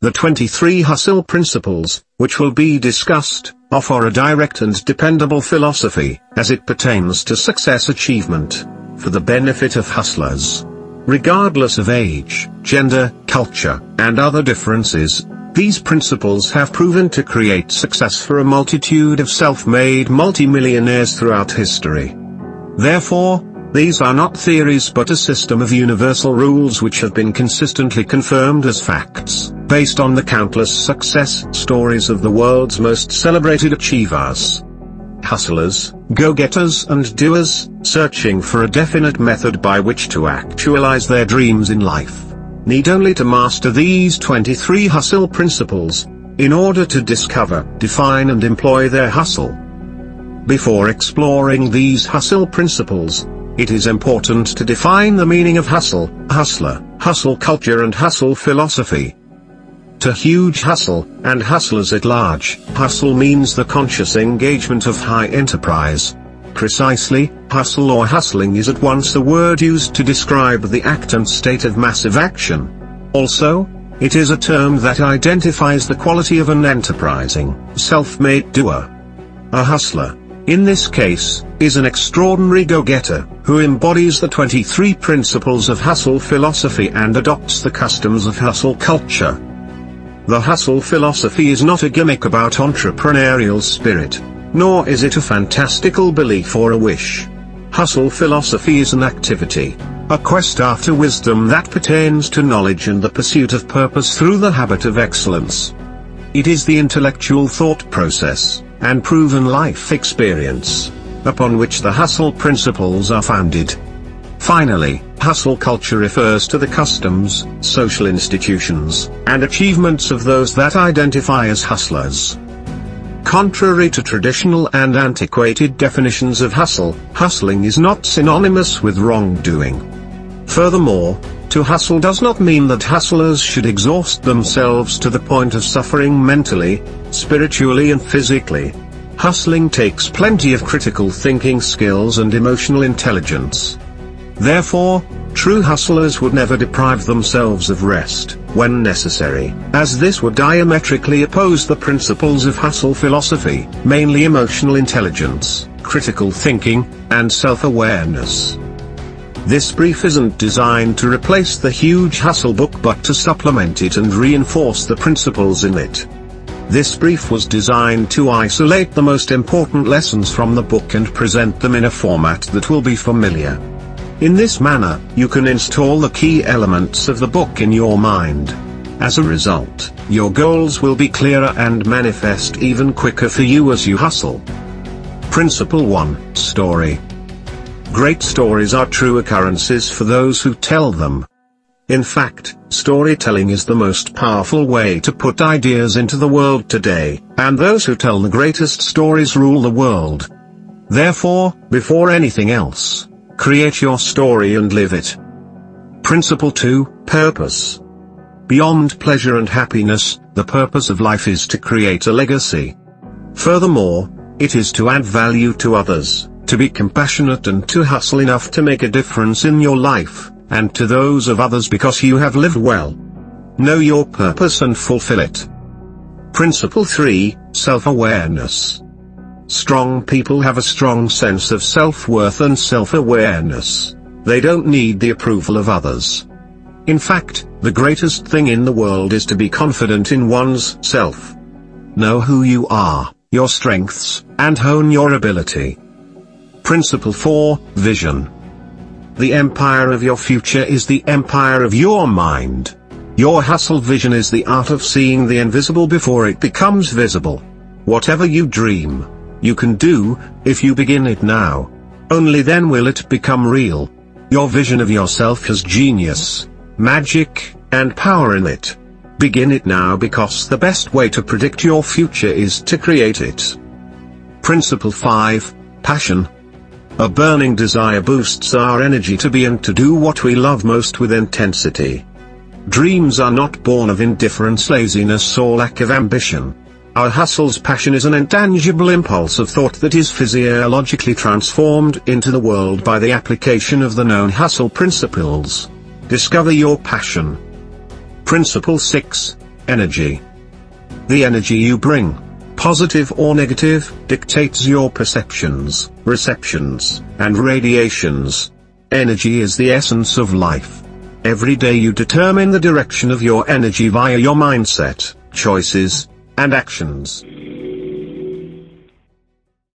the 23 hustle principles, which will be discussed, offer a direct and dependable philosophy, as it pertains to success achievement, for the benefit of hustlers. Regardless of age, gender, culture, and other differences, these principles have proven to create success for a multitude of self-made multimillionaires throughout history. Therefore, these are not theories but a system of universal rules which have been consistently confirmed as facts, based on the countless success stories of the world's most celebrated achievers. Hustlers, go-getters and doers, searching for a definite method by which to actualize their dreams in life, need only to master these 23 hustle principles, in order to discover, define and employ their hustle. Before exploring these hustle principles, it is important to define the meaning of hustle, hustler, hustle culture and hustle philosophy. To huge hustle, and hustlers at large, hustle means the conscious engagement of high enterprise. Precisely, hustle or hustling is at once a word used to describe the act and state of massive action. Also, it is a term that identifies the quality of an enterprising, self-made doer. A hustler, in this case, is an extraordinary go-getter, who embodies the 23 principles of hustle philosophy and adopts the customs of hustle culture. The hustle philosophy is not a gimmick about entrepreneurial spirit, nor is it a fantastical belief or a wish. Hustle philosophy is an activity, a quest after wisdom that pertains to knowledge and the pursuit of purpose through the habit of excellence. It is the intellectual thought process, and proven life experience, upon which the hustle principles are founded. Finally, hustle culture refers to the customs, social institutions, and achievements of those that identify as hustlers. Contrary to traditional and antiquated definitions of hustle, hustling is not synonymous with wrongdoing. Furthermore, to hustle does not mean that hustlers should exhaust themselves to the point of suffering mentally, spiritually and physically. Hustling takes plenty of critical thinking skills and emotional intelligence. Therefore, true hustlers would never deprive themselves of rest, when necessary, as this would diametrically oppose the principles of hustle philosophy, mainly emotional intelligence, critical thinking, and self-awareness. This brief isn't designed to replace the huge hustle book but to supplement it and reinforce the principles in it. This brief was designed to isolate the most important lessons from the book and present them in a format that will be familiar. In this manner, you can install the key elements of the book in your mind. As a result, your goals will be clearer and manifest even quicker for you as you hustle. Principle 1 Story Great stories are true occurrences for those who tell them. In fact, storytelling is the most powerful way to put ideas into the world today, and those who tell the greatest stories rule the world. Therefore, before anything else, create your story and live it. Principle 2, Purpose. Beyond pleasure and happiness, the purpose of life is to create a legacy. Furthermore, it is to add value to others to be compassionate and to hustle enough to make a difference in your life, and to those of others because you have lived well. Know your purpose and fulfill it. Principle 3, Self-Awareness. Strong people have a strong sense of self-worth and self-awareness. They don't need the approval of others. In fact, the greatest thing in the world is to be confident in one's self. Know who you are, your strengths, and hone your ability. Principle 4, Vision. The empire of your future is the empire of your mind. Your hustle vision is the art of seeing the invisible before it becomes visible. Whatever you dream, you can do, if you begin it now. Only then will it become real. Your vision of yourself has genius, magic, and power in it. Begin it now because the best way to predict your future is to create it. Principle 5, Passion. A burning desire boosts our energy to be and to do what we love most with intensity. Dreams are not born of indifference laziness or lack of ambition. Our hustle's passion is an intangible impulse of thought that is physiologically transformed into the world by the application of the known hustle principles. Discover your passion. Principle 6. energy. The energy you bring, positive or negative, dictates your perceptions, receptions, and radiations. Energy is the essence of life. Every day you determine the direction of your energy via your mindset, choices, and actions.